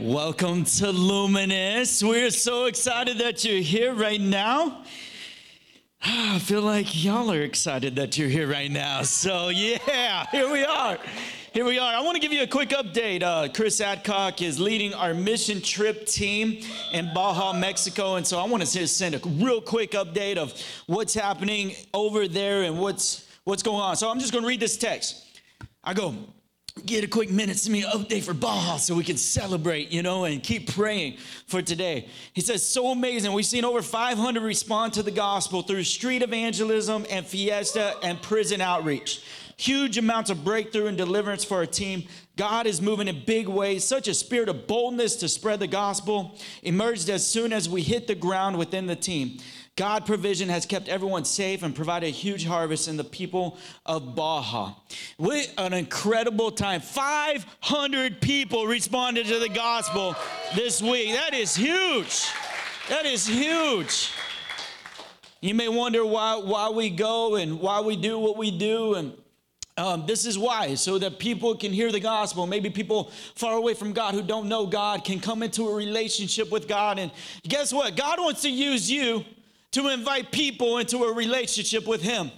Welcome to Luminous. We're so excited that you're here right now. I feel like y'all are excited that you're here right now. So, yeah, here we are. Here we are. I want to give you a quick update. Uh, Chris Adcock is leading our mission trip team in Baja, Mexico. And so I want to just send a real quick update of what's happening over there and what's, what's going on. So I'm just going to read this text. I go, get a quick minute, to me update for Baja so we can celebrate, you know, and keep praying for today. He says, so amazing. We've seen over 500 respond to the gospel through street evangelism and fiesta and prison outreach. Huge amounts of breakthrough and deliverance for our team. God is moving in big ways. Such a spirit of boldness to spread the gospel emerged as soon as we hit the ground within the team. God provision has kept everyone safe and provided a huge harvest in the people of Baja. What an incredible time. 500 people responded to the gospel this week. That is huge. That is huge. You may wonder why, why we go and why we do what we do. And um, this is why, so that people can hear the gospel. Maybe people far away from God who don't know God can come into a relationship with God. And guess what? God wants to use you to invite people into a relationship with Him.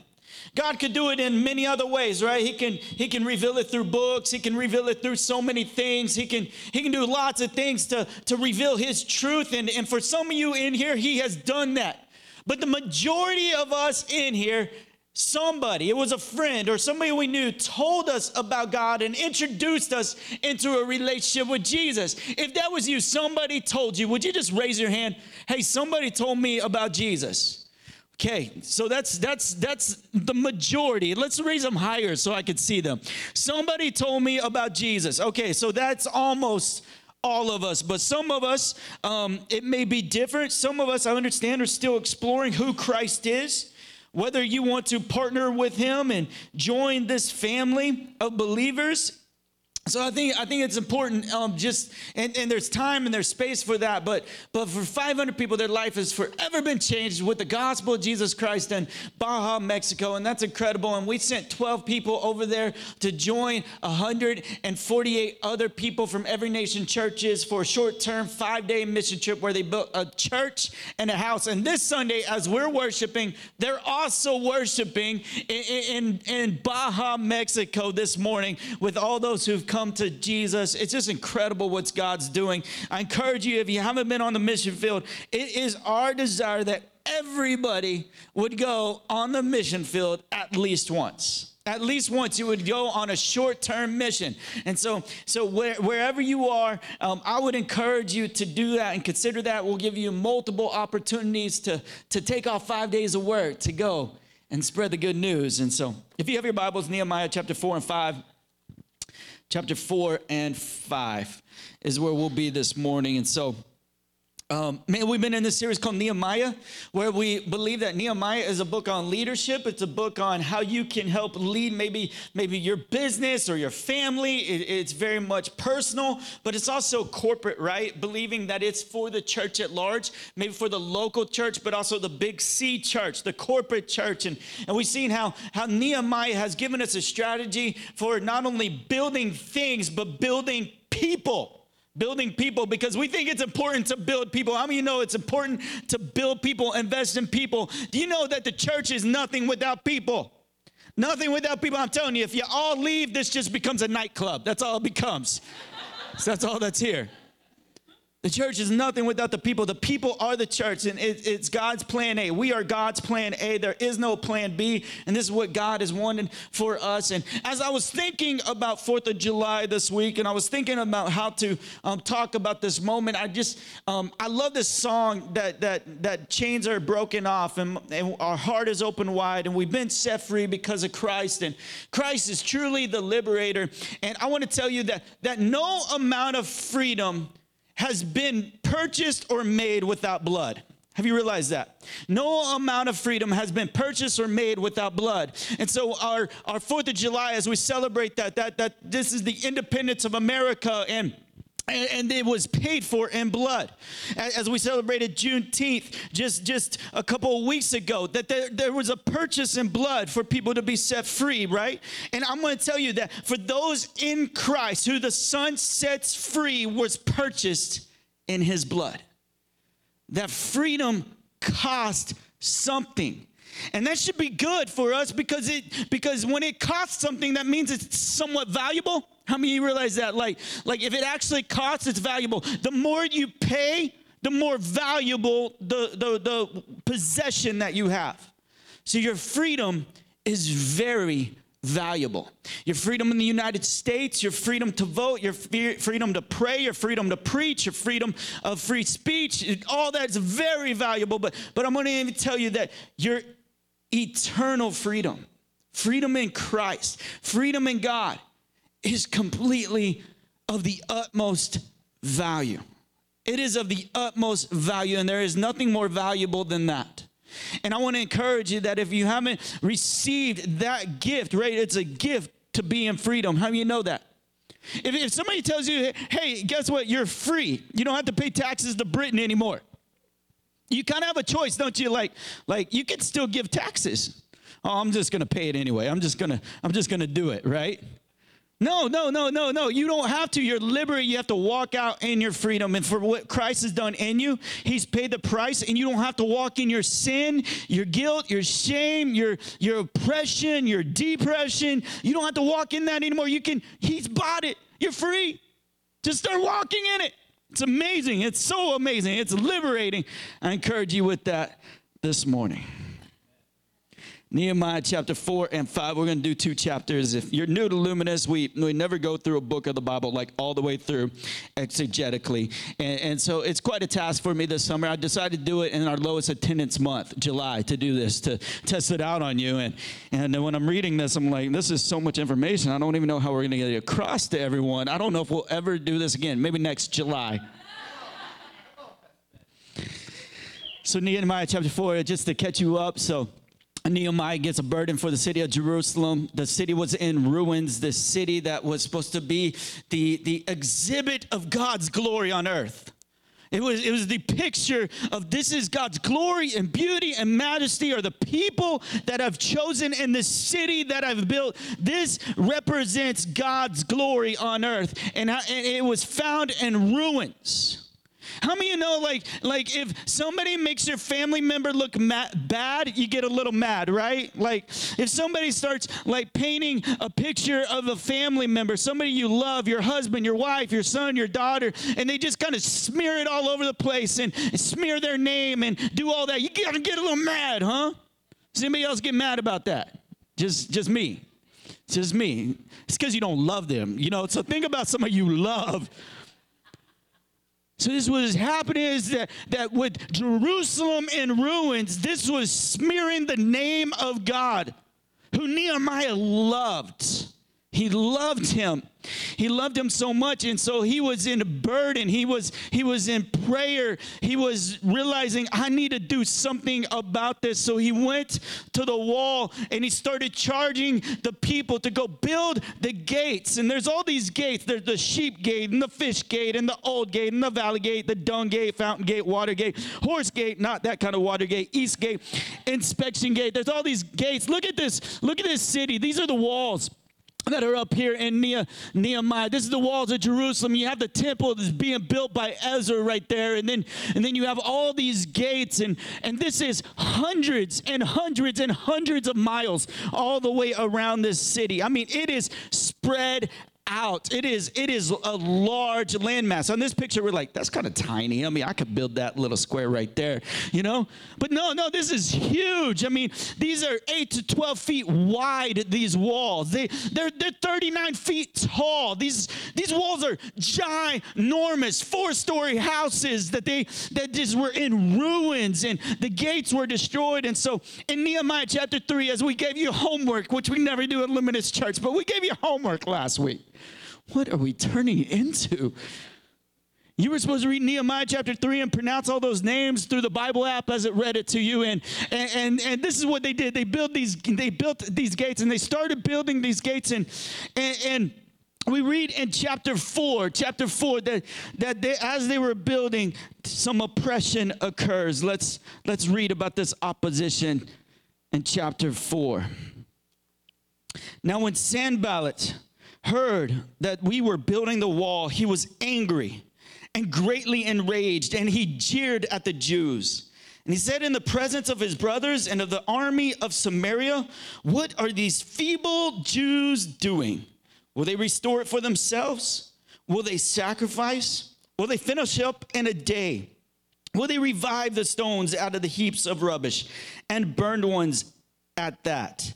God could do it in many other ways, right? He can he can reveal it through books. He can reveal it through so many things. He can he can do lots of things to to reveal His truth. And and for some of you in here, He has done that. But the majority of us in here somebody, it was a friend or somebody we knew, told us about God and introduced us into a relationship with Jesus. If that was you, somebody told you, would you just raise your hand? Hey, somebody told me about Jesus. Okay, so that's that's that's the majority. Let's raise them higher so I could see them. Somebody told me about Jesus. Okay, so that's almost all of us, but some of us, um, it may be different. Some of us, I understand, are still exploring who Christ is whether you want to partner with him and join this family of believers so I think I think it's important. Um, just and, and there's time and there's space for that. But but for 500 people, their life has forever been changed with the gospel of Jesus Christ in Baja, Mexico, and that's incredible. And we sent 12 people over there to join 148 other people from every nation churches for a short-term five-day mission trip where they built a church and a house. And this Sunday, as we're worshiping, they're also worshiping in in, in Baja, Mexico this morning with all those who've come to Jesus. It's just incredible what God's doing. I encourage you, if you haven't been on the mission field, it is our desire that everybody would go on the mission field at least once at least once you would go on a short-term mission and so so where, wherever you are um, i would encourage you to do that and consider that we'll give you multiple opportunities to to take off five days of work to go and spread the good news and so if you have your bibles nehemiah chapter 4 and 5 chapter 4 and 5 is where we'll be this morning. And so, um, man, we've been in this series called Nehemiah, where we believe that Nehemiah is a book on leadership. It's a book on how you can help lead maybe maybe your business or your family. It, it's very much personal, but it's also corporate, right? Believing that it's for the church at large, maybe for the local church, but also the big C church, the corporate church. And, and we've seen how, how Nehemiah has given us a strategy for not only building things, but building people building people because we think it's important to build people. How many you know it's important to build people, invest in people? Do you know that the church is nothing without people? Nothing without people. I'm telling you, if you all leave, this just becomes a nightclub. That's all it becomes. so that's all that's here. The church is nothing without the people. The people are the church, and it, it's God's plan A. We are God's plan A. There is no plan B, and this is what God is wanting for us. And as I was thinking about Fourth of July this week, and I was thinking about how to um, talk about this moment, I just um, I love this song that that that chains are broken off, and, and our heart is open wide, and we've been set free because of Christ. And Christ is truly the liberator. And I want to tell you that that no amount of freedom has been purchased or made without blood. Have you realized that? No amount of freedom has been purchased or made without blood. And so our, our 4th of July, as we celebrate that, that, that this is the independence of America and and, it was paid for in blood. As we celebrated Juneteenth just, just a couple of weeks ago, that there, there was a purchase in blood for people to be set free, right? And I'm going to tell you that for those in Christ who the Son sets free was purchased in his blood. That freedom cost something. And that should be good for us because it because when it costs something, that means it's somewhat valuable. How many realize that? Like, like if it actually costs, it's valuable. The more you pay, the more valuable the, the, the possession that you have. So your freedom is very valuable. Your freedom in the United States, your freedom to vote, your freedom to pray, your freedom to preach, your freedom of free speech, all that's very valuable. But, but I'm going to even tell you that your eternal freedom, freedom in Christ, freedom in God, is completely of the utmost value. It is of the utmost value, and there is nothing more valuable than that. And I want to encourage you that if you haven't received that gift, right, it's a gift to be in freedom. How do you know that? If, if somebody tells you, hey, guess what? You're free. You don't have to pay taxes to Britain anymore. You kind of have a choice, don't you? Like, like you can still give taxes. Oh, I'm just gonna pay it anyway. I'm just gonna, I'm just gonna do it, right? No, no, no, no, no. You don't have to. You're liberated. You have to walk out in your freedom. And for what Christ has done in you, He's paid the price, and you don't have to walk in your sin, your guilt, your shame, your, your oppression, your depression. You don't have to walk in that anymore. You can, He's bought it. You're free. Just start walking in it. It's amazing. It's so amazing. It's liberating. I encourage you with that this morning. Nehemiah chapter 4 and 5. We're going to do two chapters. If you're new to Luminous, we, we never go through a book of the Bible like all the way through exegetically. And, and so it's quite a task for me this summer. I decided to do it in our lowest attendance month, July, to do this, to test it out on you. And, and when I'm reading this, I'm like, this is so much information. I don't even know how we're going to get it across to everyone. I don't know if we'll ever do this again. Maybe next July. So, Nehemiah chapter 4, just to catch you up. So, Nehemiah gets a burden for the city of Jerusalem. The city was in ruins. The city that was supposed to be the, the exhibit of God's glory on earth. It was, it was the picture of this is God's glory and beauty and majesty are the people that I've chosen in the city that I've built. This represents God's glory on earth. And, and it was found in ruins. How many of you know, like, like if somebody makes your family member look bad, you get a little mad, right? Like, if somebody starts like painting a picture of a family member, somebody you love, your husband, your wife, your son, your daughter, and they just kind of smear it all over the place and, and smear their name and do all that, you gotta get a little mad, huh? Does anybody else get mad about that? Just, just me. just me. It's because you don't love them, you know. So think about somebody you love so this was happening is that, that with Jerusalem in ruins, this was smearing the name of God, who Nehemiah loved. He loved him. He loved him so much, and so he was in a burden. He was he was in prayer. He was realizing I need to do something about this. So he went to the wall and he started charging the people to go build the gates. And there's all these gates. There's the sheep gate and the fish gate and the old gate and the valley gate, the dung gate, fountain gate, water gate, horse gate, not that kind of water gate, east gate, inspection gate. There's all these gates. Look at this. Look at this city. These are the walls that are up here in Nehemiah. This is the walls of Jerusalem. You have the temple that's being built by Ezra right there, and then and then you have all these gates, and and this is hundreds and hundreds and hundreds of miles all the way around this city. I mean, it is spread out. It is it is a large landmass. On this picture, we're like, that's kind of tiny. I mean, I could build that little square right there, you know? But no, no, this is huge. I mean, these are eight to 12 feet wide, these walls. They they're they're 39 feet tall. These these walls are ginormous, four-story houses that they that just were in ruins and the gates were destroyed. And so in Nehemiah chapter 3, as we gave you homework, which we never do at Luminous Church, but we gave you homework last week. What are we turning into? You were supposed to read Nehemiah chapter 3 and pronounce all those names through the Bible app as it read it to you. And, and, and, and this is what they did. They built these, they built these gates and they started building these gates and, and, and we read in chapter 4 chapter 4 that, that they, as they were building some oppression occurs let's let's read about this opposition in chapter 4 now when sanballat heard that we were building the wall he was angry and greatly enraged and he jeered at the jews and he said in the presence of his brothers and of the army of samaria what are these feeble jews doing Will they restore it for themselves? Will they sacrifice? Will they finish up in a day? Will they revive the stones out of the heaps of rubbish and burned ones at that?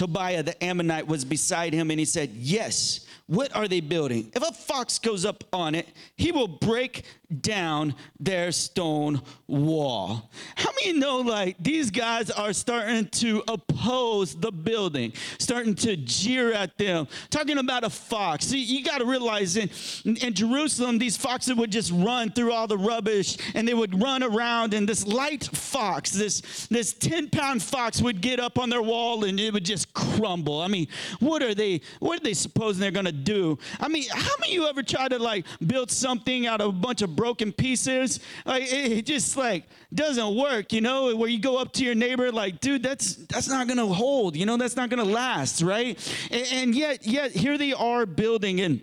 Tobiah the Ammonite was beside him and he said, Yes, what are they building? If a fox goes up on it, he will break down their stone wall. How many know like these guys are starting to oppose the building, starting to jeer at them, talking about a fox? See, you got to realize in, in Jerusalem, these foxes would just run through all the rubbish and they would run around, and this light fox, this, this 10 pound fox, would get up on their wall and it would just crumble. I mean, what are they, what are they supposing they're to do? I mean, how many you ever try to like build something out of a bunch of broken pieces. Like it just like doesn't work, you know, where you go up to your neighbor like, dude, that's that's not gonna hold, you know, that's not gonna last, right? And, and yet, yet here they are building and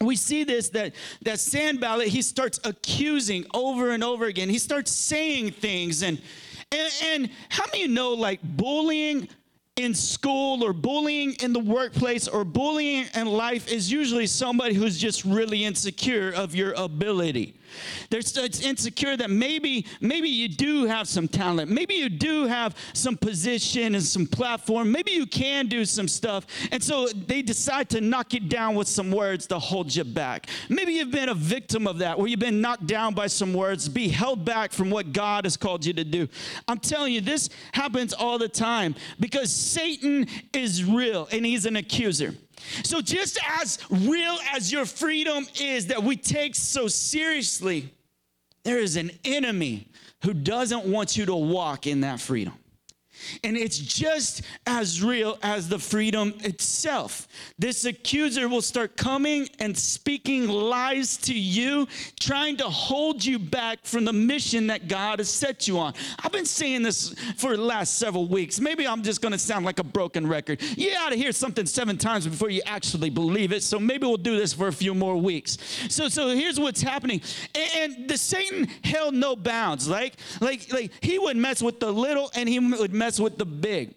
we see this that that Sanballat he starts accusing over and over again. He starts saying things and and, and how many you know like bullying in school or bullying in the workplace or bullying in life is usually somebody who's just really insecure of your ability. There's it's insecure that maybe maybe you do have some talent. Maybe you do have some position and some platform. Maybe you can do some stuff. And so they decide to knock it down with some words to hold you back. Maybe you've been a victim of that where you've been knocked down by some words, be held back from what God has called you to do. I'm telling you this happens all the time because Satan is real and he's an accuser. So, just as real as your freedom is that we take so seriously, there is an enemy who doesn't want you to walk in that freedom. And it's just as real as the freedom itself. This accuser will start coming and speaking lies to you, trying to hold you back from the mission that God has set you on. I've been saying this for the last several weeks. Maybe I'm just going to sound like a broken record. You got to hear something seven times before you actually believe it. So maybe we'll do this for a few more weeks. So, so here's what's happening. And, and the Satan held no bounds. Like, like, like he would mess with the little and he would mess mess with the big.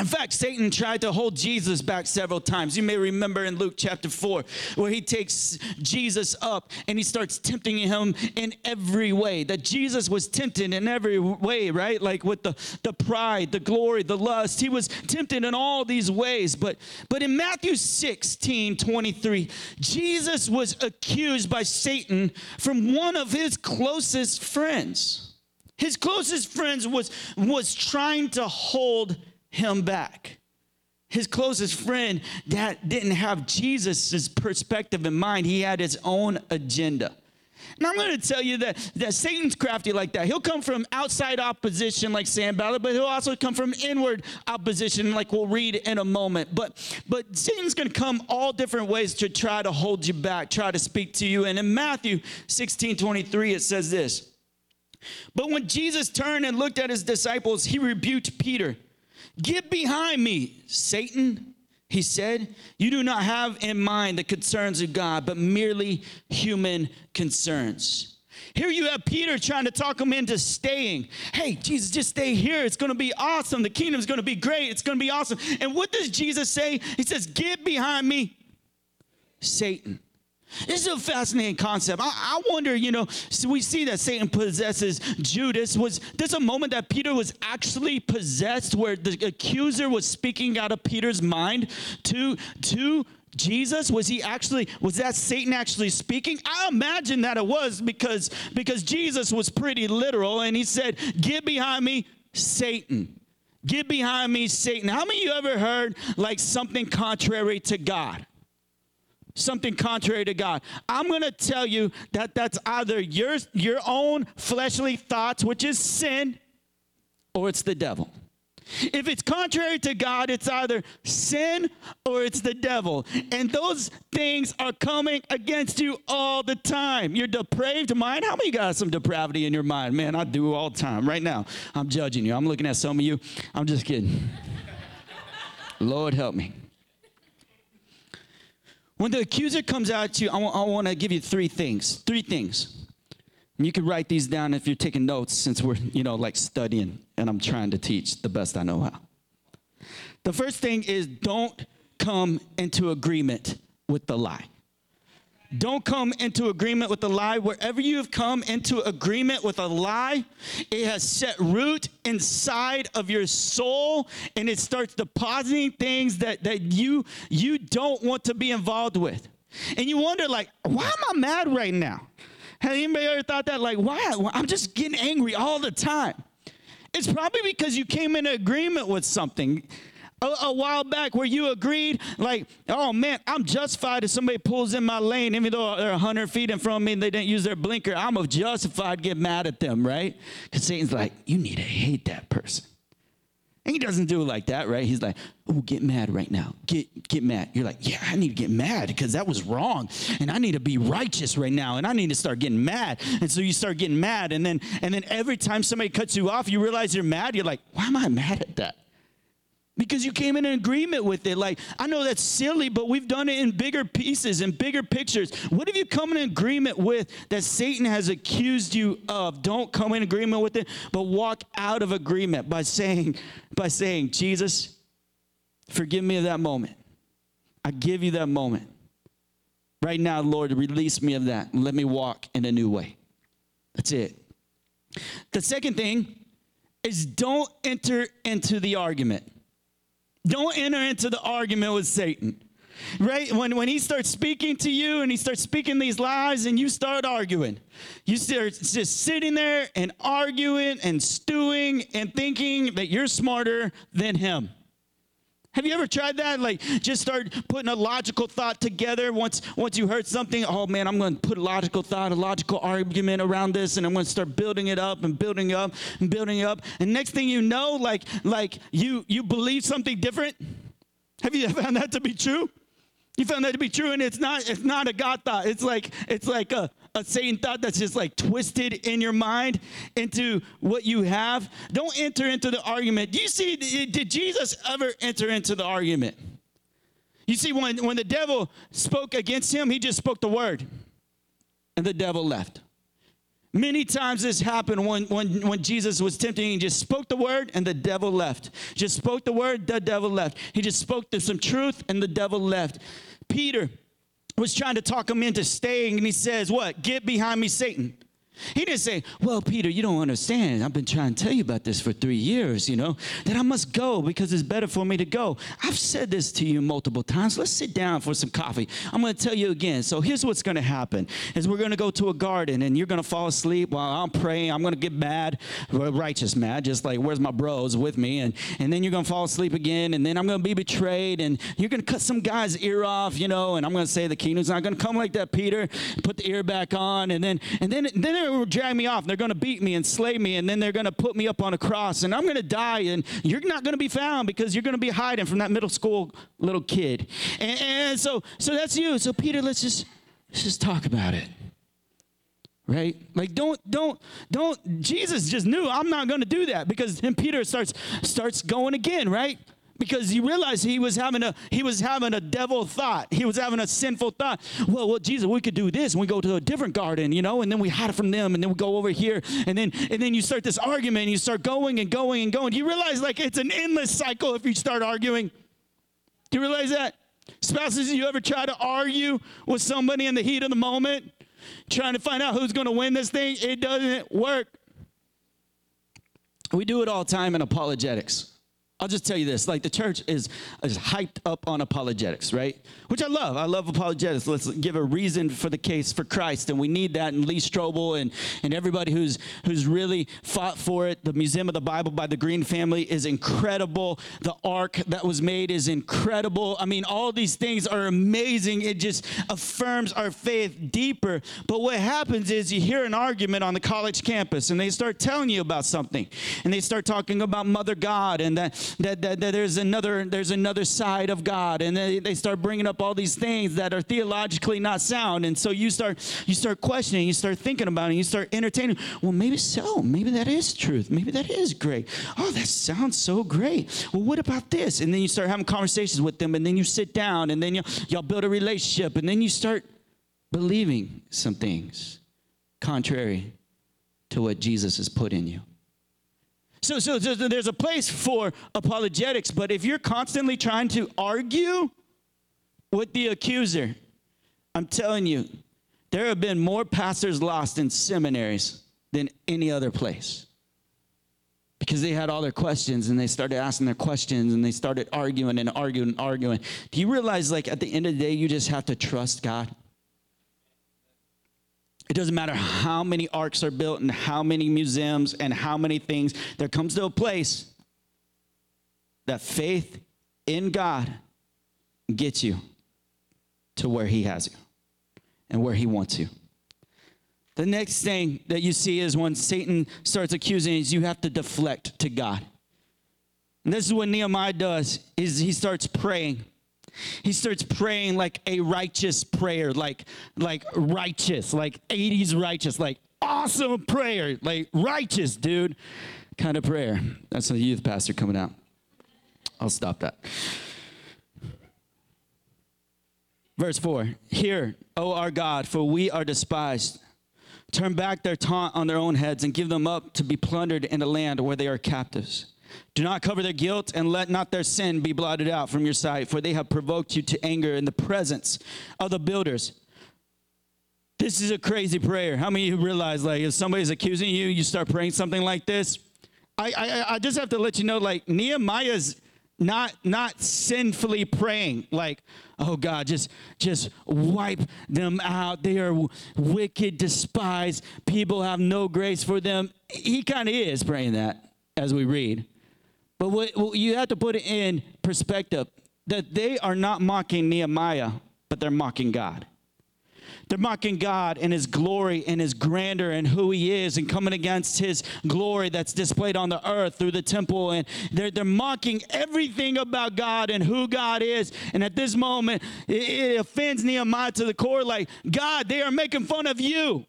In fact, Satan tried to hold Jesus back several times. You may remember in Luke chapter 4, where he takes Jesus up and he starts tempting him in every way. That Jesus was tempted in every way, right? Like with the, the pride, the glory, the lust. He was tempted in all these ways. But, but in Matthew 16 23, Jesus was accused by Satan from one of his closest friends. His closest friends was, was trying to hold him back. His closest friend that didn't have Jesus' perspective in mind. He had his own agenda. And I'm going to tell you that, that Satan's crafty like that. He'll come from outside opposition like Sanballat, but he'll also come from inward opposition like we'll read in a moment. But, but Satan's going to come all different ways to try to hold you back, try to speak to you. And in Matthew 16, 23, it says this. But when Jesus turned and looked at his disciples, he rebuked Peter. Get behind me, Satan, he said. You do not have in mind the concerns of God, but merely human concerns. Here you have Peter trying to talk him into staying. Hey, Jesus, just stay here. It's going to be awesome. The kingdom's going to be great. It's going to be awesome. And what does Jesus say? He says, Get behind me, Satan. This is a fascinating concept. I, I, wonder, you know, so we see that Satan possesses Judas. Was this a moment that Peter was actually possessed where the accuser was speaking out of Peter's mind to, to Jesus? Was he actually, was that Satan actually speaking? I imagine that it was because, because Jesus was pretty literal and he said, Get behind me, Satan. Get behind me, Satan. How many of you ever heard like something contrary to God? Something contrary to God. I'm going to tell you that that's either your, your own fleshly thoughts, which is sin, or it's the devil. If it's contrary to God, it's either sin or it's the devil. And those things are coming against you all the time. Your depraved mind, how many got some depravity in your mind? Man, I do all the time. Right now, I'm judging you. I'm looking at some of you. I'm just kidding. Lord help me. When the accuser comes at you, I want to give you three things. Three things. You can write these down if you're taking notes since we're, you know, like studying and I'm trying to teach the best I know how. The first thing is don't come into agreement with the lie. Don't come into agreement with a lie. Wherever you have come into agreement with a lie, it has set root inside of your soul and it starts depositing things that, that you you don't want to be involved with. And you wonder, like, why am I mad right now? Have anybody ever thought that? Like, why? I'm just getting angry all the time. It's probably because you came in agreement with something a, a, while back where you agreed, like, oh man, I'm justified if somebody pulls in my lane, even though they're 100 feet in front of me and they didn't use their blinker. I'm justified get mad at them, right? Because Satan's like, you need to hate that person. And he doesn't do it like that, right? He's like, "Oh, get mad right now. Get get mad." You're like, "Yeah, I need to get mad because that was wrong, and I need to be righteous right now, and I need to start getting mad." And so you start getting mad, and then and then every time somebody cuts you off, you realize you're mad. You're like, "Why am I mad at that?" Because you came in agreement with it. Like, I know that's silly, but we've done it in bigger pieces and bigger pictures. What have you come in agreement with that Satan has accused you of? Don't come in agreement with it, but walk out of agreement by saying, by saying, Jesus, forgive me of that moment. I give you that moment. Right now, Lord, release me of that let me walk in a new way. That's it. The second thing is don't enter into the argument. Don't enter into the argument with Satan. Right? When, when he starts speaking to you and he starts speaking these lies and you start arguing, you start just sitting there and arguing and stewing and thinking that you're smarter than him. Have you ever tried that? Like just start putting a logical thought together once once you heard something, oh man, I'm to put a logical thought, a logical argument around this and I'm to start building it up and building up and building up. And next thing you know, like like you you believe something different. Have you found that to be true? You found that to be true, and it's not it's not a God thought. It's like it's like a, a Satan thought that's just like twisted in your mind into what you have. Don't enter into the argument. Do you see did Jesus ever enter into the argument? You see, when, when the devil spoke against him, he just spoke the word. And the devil left. Many times this happened when, when, when Jesus was tempting. He just spoke the word and the devil left. Just spoke the word, the devil left. He just spoke some truth and the devil left. Peter was trying to talk him into staying and he says, What? Get behind me, Satan. He didn't say, Well, Peter, you don't understand. I've been trying to tell you about this for three years, you know, that I must go because it's better for me to go. I've said this to you multiple times. Let's sit down for some coffee. I'm going to tell you again. So here's what's going to happen is we're going to go to a garden and you're going to fall asleep while I'm praying. I'm going to get mad, righteous mad, just like, where's my bros with me? And, and then you're going to fall asleep again. And then I'm going to be betrayed and you're going to cut some guy's ear off, you know, and I'm going to say the kingdom's not going to come like that, Peter. Put the ear back on. And then, and then, then they're going to drag me off. and They're going to beat me and slay me, and then they're going to put me up on a cross, and I'm going to die, and you're not going to be found because you're going to be hiding from that middle school little kid. And, and so, so that's you. So Peter, let's just let's just talk about it right like don't don't don't jesus just knew i'm not going to do that because then peter starts starts going again right because he realized he was having a he was having a devil thought. He was having a sinful thought. Well well jesus we could do this and we go to a different garden you know and then we hide it from them and then we go over here and then and then you start this argument and you start going and going and going. You realize like it's an endless cycle if you start arguing? Do you realize that? Spouses you ever try to argue with somebody in the heat of the moment trying to find out who's going to win this thing? It doesn't work. We do it all the time in apologetics I'll just tell you this: like the church is is hyped up on apologetics, right? Which I love. I love apologetics. Let's give a reason for the case for Christ, and we need that. And Lee Strobel and and everybody who's who's really fought for it. The Museum of the Bible by the Green family is incredible. The Ark that was made is incredible. I mean, all these things are amazing. It just affirms our faith deeper. But what happens is you hear an argument on the college campus, and they start telling you about something, and they start talking about Mother God and that that, that, that there's another there's another side of God, and they, they start bringing up all these things that are theologically not sound, and so you start you start questioning, you start thinking about it, you start entertaining. Well, maybe so, maybe that is truth, maybe that is great. Oh, that sounds so great. Well, what about this? And then you start having conversations with them, and then you sit down, and then you, y'all build a relationship, and then you start believing some things contrary to what Jesus has put in you. So, so, so there's a place for apologetics, but if you're constantly trying to argue with the accuser, I'm telling you, there have been more pastors lost in seminaries than any other place because they had all their questions and they started asking their questions and they started arguing and arguing and arguing. Do you realize, like, at the end of the day, you just have to trust God? It doesn't matter how many arks are built and how many museums and how many things. There comes to a place that faith in God gets you to where He has you and where He wants you. The next thing that you see is when Satan starts accusing is you have to deflect to God. And this is what Nehemiah does is he starts praying he starts praying like a righteous prayer, like like righteous, like 80s righteous, like awesome prayer, like righteous, dude, kind of prayer. That's a youth pastor coming out. I'll stop that. Verse 4 Hear, O our God, for we are despised. Turn back their taunt on their own heads and give them up to be plundered in a land where they are captives. Do not cover their guilt and let not their sin be blotted out from your sight, for they have provoked you to anger in the presence of the builders. This is a crazy prayer. How many of you realize, like, if somebody's accusing you, you start praying something like this? I, I, I just have to let you know, like, Nehemiah's not not sinfully praying like oh god just just wipe them out they are wicked despised people have no grace for them he kind of is praying that as we read but what, you have to put it in perspective that they are not mocking Nehemiah, but they're mocking God. They're mocking God and His glory and His grandeur and who He is and coming against His glory that's displayed on the earth through the temple. And they're, they're mocking everything about God and who God is. And at this moment, it, it offends Nehemiah to the core like, God, they are making fun of you.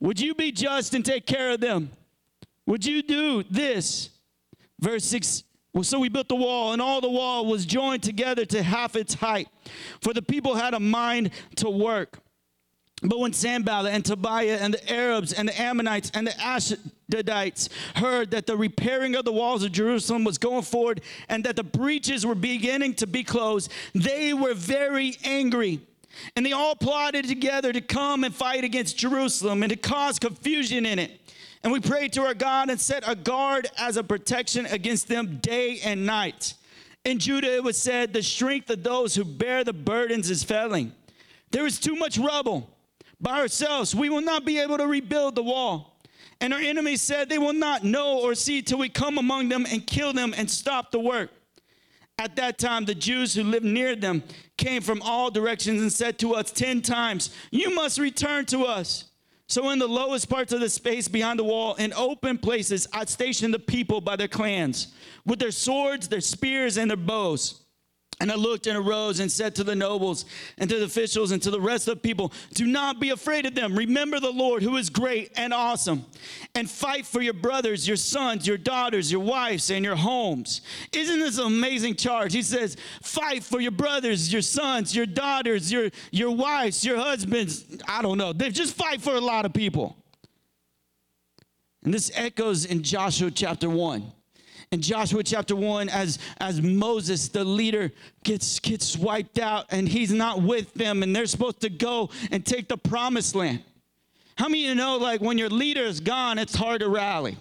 Would you be just and take care of them? Would you do this? Verse 6 well, so we built the wall, and all the wall was joined together to half its height, for the people had a mind to work. But when Sanballat and Tobiah and the Arabs and the Ammonites and the Ashdodites heard that the repairing of the walls of Jerusalem was going forward and that the breaches were beginning to be closed, they were very angry. And they all plotted together to come and fight against Jerusalem and to cause confusion in it. And we prayed to our God and set a guard as a protection against them day and night. In Judah, it was said, The strength of those who bear the burdens is failing. There is too much rubble. By ourselves, we will not be able to rebuild the wall. And our enemies said, They will not know or see till we come among them and kill them and stop the work. At that time, the Jews who lived near them came from all directions and said to us ten times, You must return to us. So, in the lowest parts of the space behind the wall, in open places, I stationed the people by their clans, with their swords, their spears, and their bows. And I looked and arose and said to the nobles and to the officials and to the rest of the people, Do not be afraid of them. Remember the Lord who is great and awesome. And fight for your brothers, your sons, your daughters, your wives, and your homes. Isn't this an amazing charge? He says, Fight for your brothers, your sons, your daughters, your, your wives, your husbands. I don't know. They just fight for a lot of people. And this echoes in Joshua chapter 1 in Joshua chapter 1 as, as Moses, the leader, gets, gets wiped out and he's not with them and they're supposed to go and take the promised land. How many of you know, like, when your leader is gone, it's hard to rally?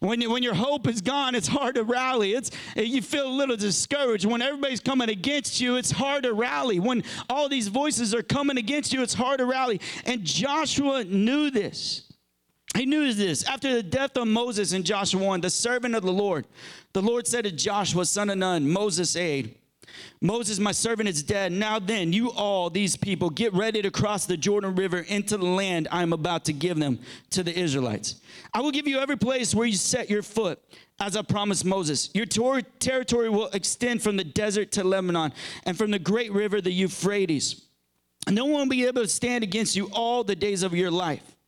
When, when your hope is gone, it's hard to rally. It's, you feel a little discouraged. When everybody's coming against you, it's hard to rally. When all these voices are coming against you, it's hard to rally. And Joshua knew this. He knew this. After the death of Moses in Joshua 1, the servant of the Lord, the Lord said to Joshua, son of Nun, Moses' aide, Moses, my servant, is dead. Now then, you all, these people, get ready to cross the Jordan River into the land I am about to give them to the Israelites. I will give you every place where you set your foot, as I promised Moses. Your ter- territory will extend from the desert to Lebanon and from the great river, the Euphrates. No one will be able to stand against you all the days of your life.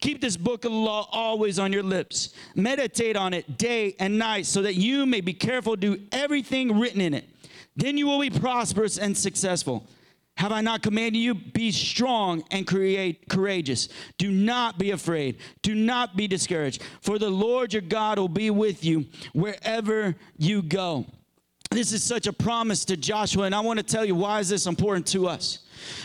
Keep this book of the law always on your lips. Meditate on it day and night so that you may be careful to do everything written in it. Then you will be prosperous and successful. Have I not commanded you? Be strong and create courageous. Do not be afraid. Do not be discouraged. For the Lord your God will be with you wherever you go. This is such a promise to Joshua, and I want to tell you why is this important to us?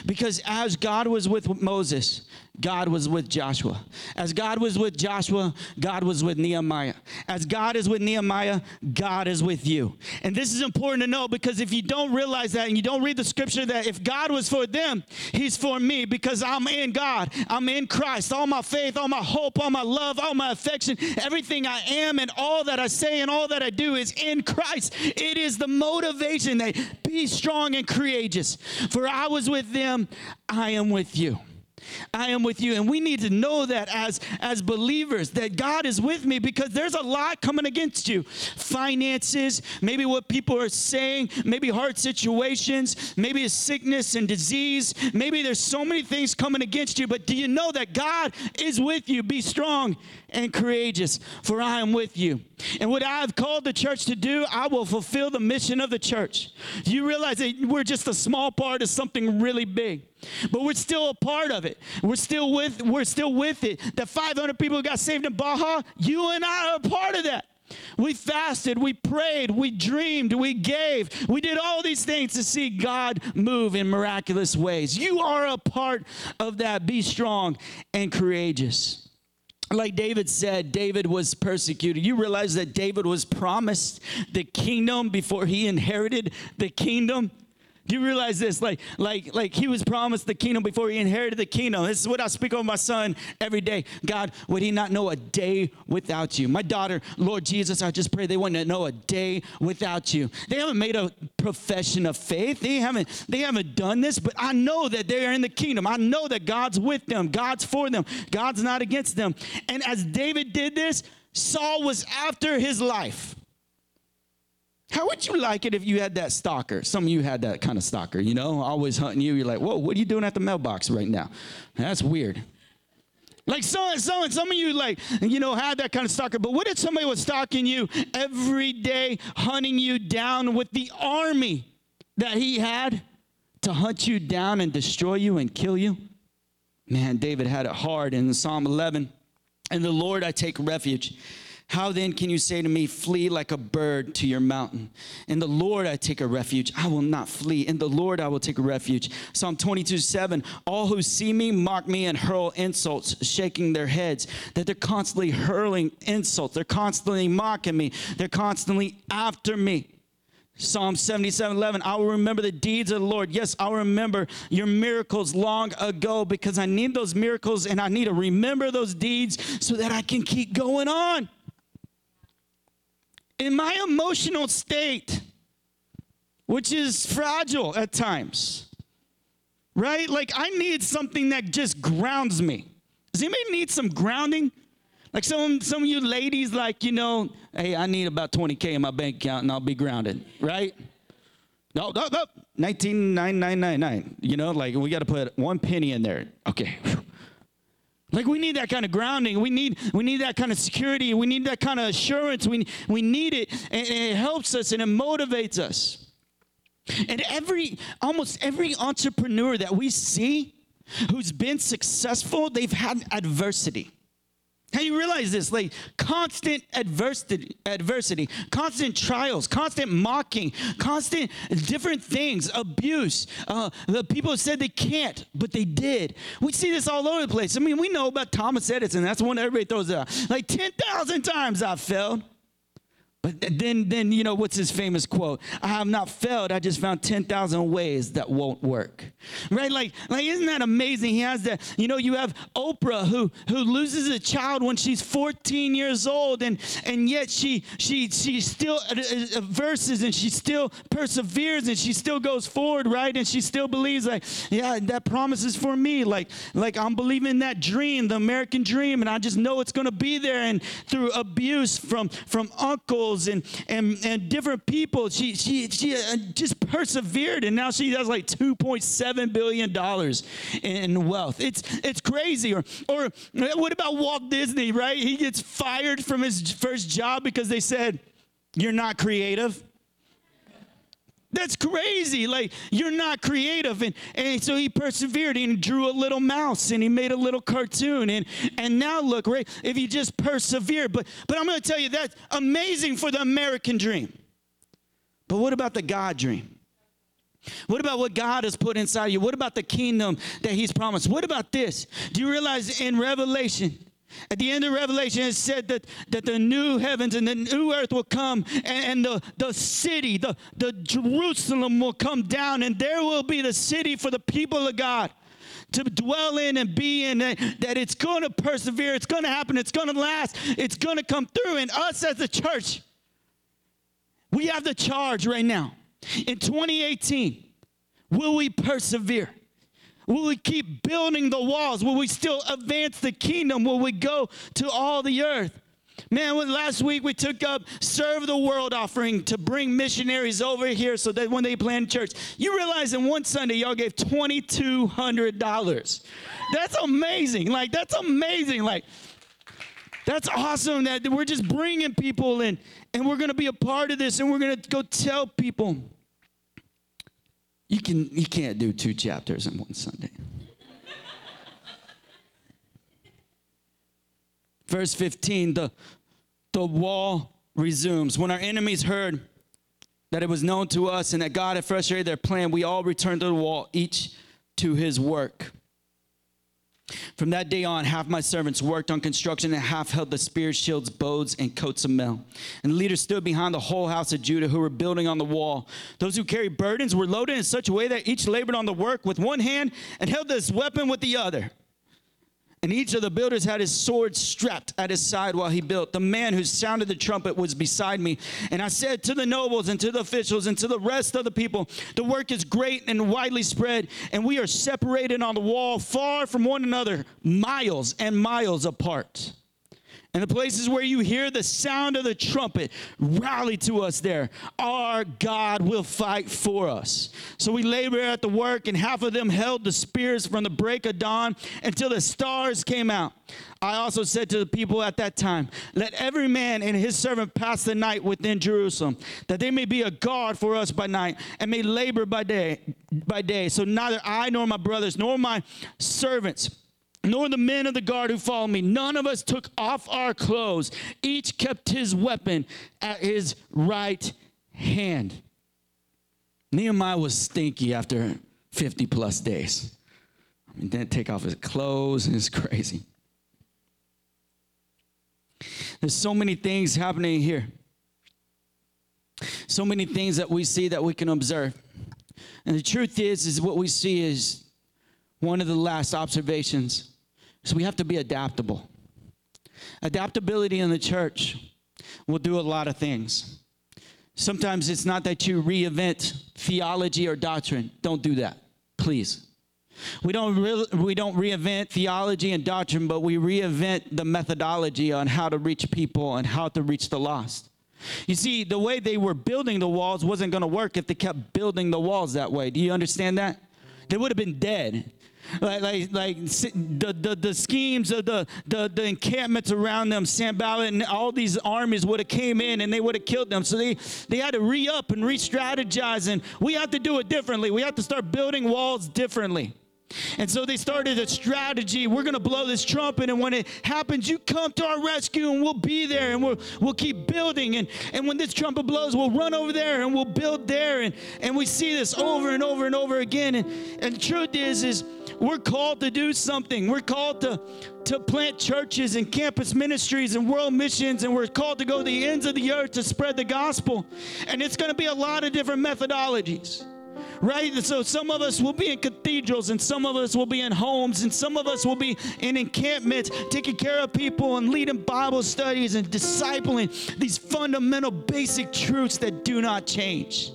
Because as God was with Moses, God was with Joshua. As God was with Joshua, God was with Nehemiah. As God is with Nehemiah, God is with you. And this is important to know because if you don't realize that and you don't read the scripture that if God was for them, He's for me because I'm in God. I'm in Christ. All my faith, all my hope, all my love, all my affection, everything I am and all that I say and all that I do is in Christ. It is the motivation that be strong and courageous. For I was with them, I am with you. I am with you. And we need to know that as, as believers, that God is with me because there's a lot coming against you. Finances, maybe what people are saying, maybe hard situations, maybe a sickness and disease. Maybe there's so many things coming against you, but do you know that God is with you? Be strong and courageous, for I am with you. And what I have called the church to do, I will fulfill the mission of the church. You realize that we're just a small part of something really big? But we're still a part of it. We're still with we're still with it. The 500 people got saved in Baja, you and I are a part of that. We fasted, we prayed, we dreamed, we gave. We did all these things to see God move in miraculous ways. You are a part of that. Be strong and courageous like David said, David was persecuted. You realize that David was promised the kingdom before he inherited the kingdom? You realize this? Like, like, like he was promised the kingdom before he inherited the kingdom. This is what I speak over my son every day. God, would he not know a day without you? My daughter, Lord Jesus, I just pray they wouldn't know a day without you. They haven't made a profession of faith. They haven't, they haven't done this, but I know that they are in the kingdom. I know that God's with them. God's for them. God's not against them. And as David did this, Saul was after his life. How would you like it if you had that stalker? Some of you had that kind of stalker, you know, always hunting you. You're like, whoa, what are you doing at the mailbox right now? That's weird. Like some, some, some of you like, you know, had that kind of stalker. But what if somebody was stalking you every day, hunting you down with the army that he had to hunt you down and destroy you and kill you? Man, David had it hard in Psalm 11. And the Lord I take refuge. How then can you say to me, Flee like a bird to your mountain? In the Lord I take a refuge. I will not flee. In the Lord I will take a refuge. Psalm 22 7 All who see me mock me and hurl insults, shaking their heads. That they're constantly hurling insults. They're constantly mocking me. They're constantly after me. Psalm 77 11, I will remember the deeds of the Lord. Yes, I'll remember your miracles long ago because I need those miracles and I need to remember those deeds so that I can keep going on in my emotional state, which is fragile at times, right? Like I need something that just grounds me. Does anybody need some grounding? Like some some of you ladies, like you know, hey, I need about 20k in my bank account and I'll be grounded, right? No, no, no, 199999. You know, like we got to put one penny in there. Okay. Like we need that kind of grounding. We need we need that kind of security. We need that kind of assurance. We we need it, and, and it helps us and it motivates us. And every, almost every entrepreneur that we see who's been successful, they've had adversity. How you realize this? Like constant adversity, adversity, constant trials, constant mocking, constant different things, abuse. Uh, the people said they can't, but they did. We see this all over the place. I mean, we know about Thomas Edison. That's the one everybody throws out. Like 10,000 times I failed. But then, then you know what's his famous quote? I have not failed. I just found ten thousand ways that won't work. Right? Like, like isn't that amazing? He has that. You know, you have Oprah who who loses a child when she's 14 years old, and and yet she she she still uh, uh, verses and she still perseveres and she still goes forward, right? And she still believes like, yeah, that promise is for me. Like like I'm believing that dream, the American dream, and I just know it's going to be there. And through abuse from from uncles and, and, and different people. She, she, she uh, just persevered, and now she has like $2.7 billion in wealth. It's, it's crazy. Or, or what about Walt Disney, right? He gets fired from his first job because they said, You're not creative. That's crazy. Like, you're not creative. And, and so he persevered and drew a little mouse and he made a little cartoon. And, and now look, right? If you just persevere. But, but I'm going to tell you, that's amazing for the American dream. But what about the God dream? What about what God has put inside you? What about the kingdom that He's promised? What about this? Do you realize in Revelation, at the end of Revelation, it said that, that the new heavens and the new earth will come, and, and, the, the city, the, the Jerusalem will come down, and there will be the city for the people of God to dwell in and be in, that it's going to persevere, it's going to happen, it's going to last, it's going to come through. And us as a church, we have the charge right now. In 2018, will we persevere? Will we keep building the walls? Will we still advance the kingdom? Will we go to all the earth? Man, last week we took up Serve the World offering to bring missionaries over here so that when they plant church, you realize in one Sunday y'all gave $2,200. That's amazing. Like, that's amazing. Like, that's awesome that we're just bringing people in and we're to be a part of this and we're to go tell people you, can, you can't do two chapters in one Sunday. Verse 15, the, the wall resumes. When our enemies heard that it was known to us and that God had frustrated their plan, we all returned to the wall, each to his work. From that day on, half my servants worked on construction and half held the spear, shields, bows, and coats of mail. And the leaders stood behind the whole house of Judah who were building on the wall. Those who carried burdens were loaded in such a way that each labored on the work with one hand and held this weapon with the other. And each of the builders had his sword strapped at his side while he built. The man who sounded the trumpet was beside me. And I said to the nobles and to the officials and to the rest of the people, The work is great and widely spread, and we are separated on the wall far from one another, miles and miles apart. And the places where you hear the sound of the trumpet, rally to us there. Our God will fight for us. So we labor at the work, and half of them held the spears from the break of dawn until the stars came out. I also said to the people at that time, Let every man and his servant pass the night within Jerusalem, that they may be a guard for us by night, and may labor by day by day. So neither I nor my brothers nor my servants nor the men of the guard who followed me. None of us took off our clothes. Each kept his weapon at his right hand. Nehemiah was stinky after 50 plus days. I mean, didn't take off his clothes, and it's crazy. There's so many things happening here. So many things that we see that we can observe. And the truth is, is what we see is one of the last observations so we have to be adaptable. Adaptability in the church will do a lot of things. Sometimes it's not that you reinvent theology or doctrine. Don't do that, please. We don't, re- we don't reinvent theology and doctrine, but we reinvent the methodology on how to reach people and how to reach the lost. You see, the way they were building the walls wasn't going to work if they kept building the walls that way. Do you understand that? They would have been dead. Like like like the, the, the schemes of the, the the encampments around them Sanballat and all these armies would have came in and they would have killed them so they they had to re-up and re-strategize and we have to do it differently we have to start building walls differently and so they started a strategy. We're going to blow this trumpet, and when it happens, you come to our rescue, and we'll be there, and we'll, we'll keep building. And, and when this trumpet blows, we'll run over there, and we'll build there. And, and we see this over and over and over again. And, and the truth is, is we're called to do something. We're called to, to plant churches and campus ministries and world missions, and we're called to go to the ends of the earth to spread the gospel. And it's going to be a lot of different methodologies right? So some of us will be in cathedrals, and some of us will be in homes, and some of us will be in encampments, taking care of people and leading Bible studies and discipling these fundamental basic truths that do not change.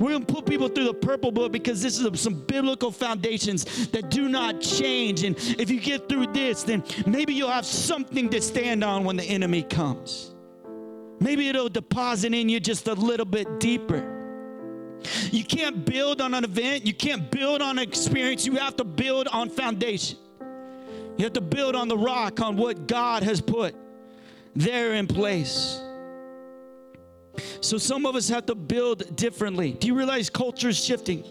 We're going to put people through the purple book because this is some biblical foundations that do not change. And if you get through this, then maybe you'll have something to stand on when the enemy comes. Maybe it'll deposit in you just a little bit deeper. You can't build on an event, you can't build on an experience, you have to build on foundation. You have to build on the rock, on what God has put there in place. So some of us have to build differently. Do you realize culture is shifting?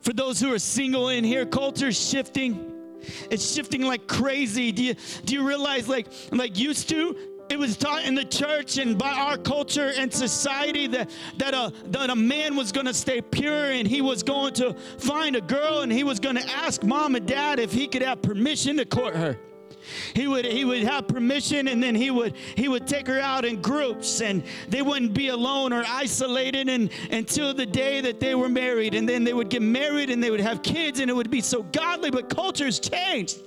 For those who are single in here, culture is shifting. It's shifting like crazy. Do you do you realize like like used to it was taught in the church and by our culture and society that, that, a, that a man was going to stay pure and he was going to find a girl and he was going to ask mom and dad if he could have permission to court her. He would he would have permission and then he would he would take her out in groups and they wouldn't be alone or isolated and, until the day that they were married and then they would get married and they would have kids and it would be so godly but culture's changed.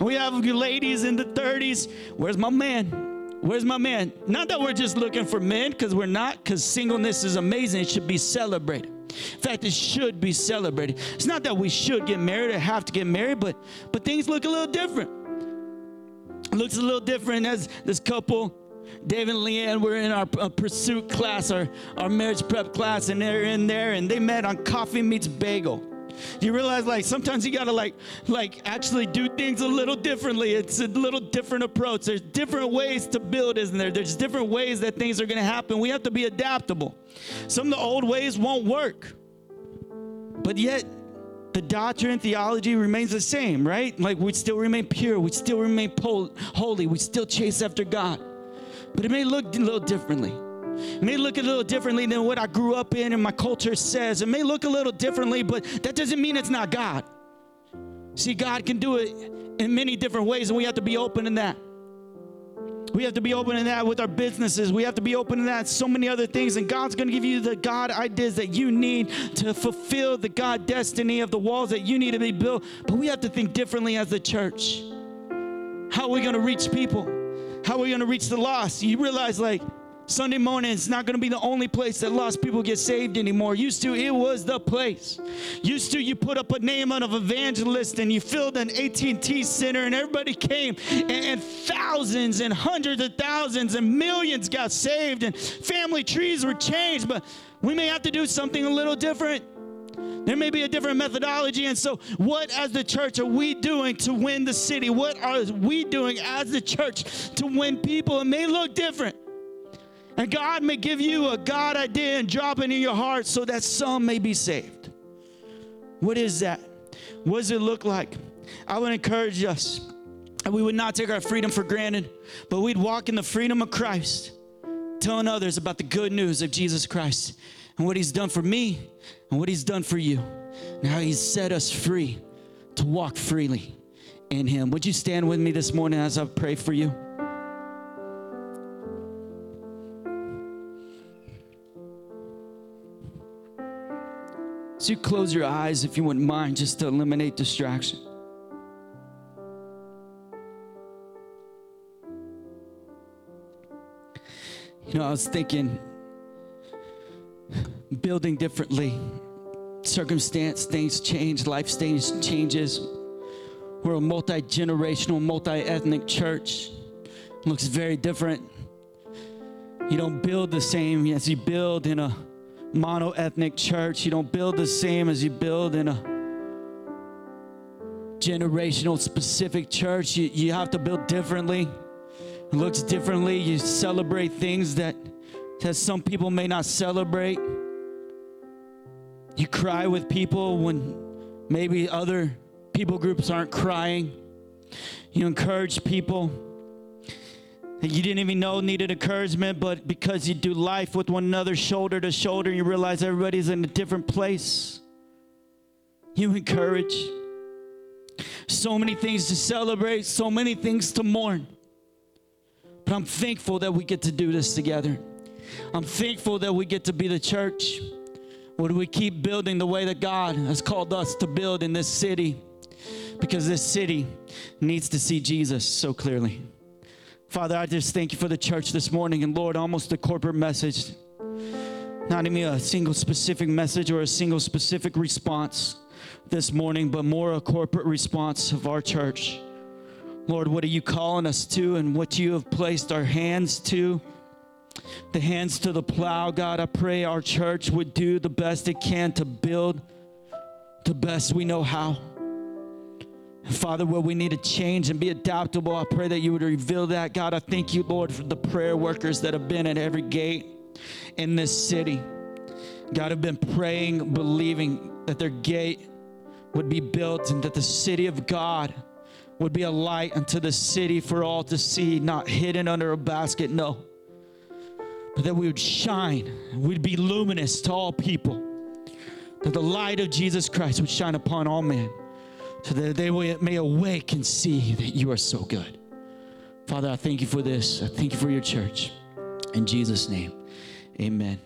We have ladies in the 30s. Where's my man? Where's my man? Not that we're just looking for men, because we're not, because singleness is amazing. It should be celebrated. In fact, it should be celebrated. It's not that we should get married or have to get married, but but things look a little different. Looks a little different as this couple, David and Leanne, were in our uh, pursuit class, our, our marriage prep class, and they're in there and they met on coffee meets bagel. You realize like sometimes you gotta like like actually do things a little differently. It's a little different approach. There's different ways to build, isn't there? There's different ways that things are gonna happen. We have to be adaptable. Some of the old ways won't work. But yet the doctrine and theology remains the same, right? Like we still remain pure, we still remain holy, we still chase after God. But it may look a little differently. It may look a little differently than what I grew up in and my culture says. It may look a little differently, but that doesn't mean it's not God. See, God can do it in many different ways, and we have to be open in that. We have to be open in that with our businesses. We have to be open in that so many other things. And God's going to give you the God ideas that you need to fulfill the God destiny of the walls that you need to be built. But we have to think differently as the church. How are we going to reach people? How are we going to reach the lost? You realize, like, Sunday morning is not going to be the only place that lost people get saved anymore. Used to, it was the place. Used to, you put up a name on an evangelist and you filled an AT&T center and everybody came and, and thousands and hundreds of thousands and millions got saved and family trees were changed. But we may have to do something a little different. There may be a different methodology. And so, what as the church are we doing to win the city? What are we doing as the church to win people? It may look different. And God may give you a God idea and drop it in your heart so that some may be saved. What is that? What does it look like? I would encourage us that we would not take our freedom for granted, but we'd walk in the freedom of Christ, telling others about the good news of Jesus Christ and what He's done for me and what He's done for you, and how He's set us free to walk freely in Him. Would you stand with me this morning as I pray for you? So you close your eyes if you wouldn't mind, just to eliminate distraction. You know, I was thinking, building differently, circumstance, things change, life stage changes. We're a multi generational, multi ethnic church. Looks very different. You don't build the same as you build in a mono ethnic church. You don't build the same as you build in a generational specific church. You, you have to build differently. It looks differently. You celebrate things that, that some people may not celebrate. You cry with people when maybe other people groups aren't crying. You encourage people you didn't even know needed encouragement, but because you do life with one another, shoulder to shoulder, you realize everybody's in a different place. You encourage. So many things to celebrate, so many things to mourn. But I'm thankful that we get to do this together. I'm thankful that we get to be the church. Would we keep building the way that God has called us to build in this city? Because this city needs to see Jesus so clearly. Father, I just thank you for the church this morning. And Lord, almost a corporate message. Not even a single specific message or a single specific response this morning, but more a corporate response of our church. Lord, what are you calling us to and what you have placed our hands to? The hands to the plow, God. I pray our church would do the best it can to build the best we know how. Father, where we need to change and be adaptable, I pray that you would reveal that. God, I thank you, Lord, for the prayer workers that have been at every gate in this city. God, have been praying, believing that their gate would be built and that the city of God would be a light unto the city for all to see, not hidden under a basket, no. But that we would shine, we'd be luminous to all people, that the light of Jesus Christ would shine upon all men so that they may awake and see that you are so good. Father, I thank you for this. I thank you for your church. In Jesus' name, amen.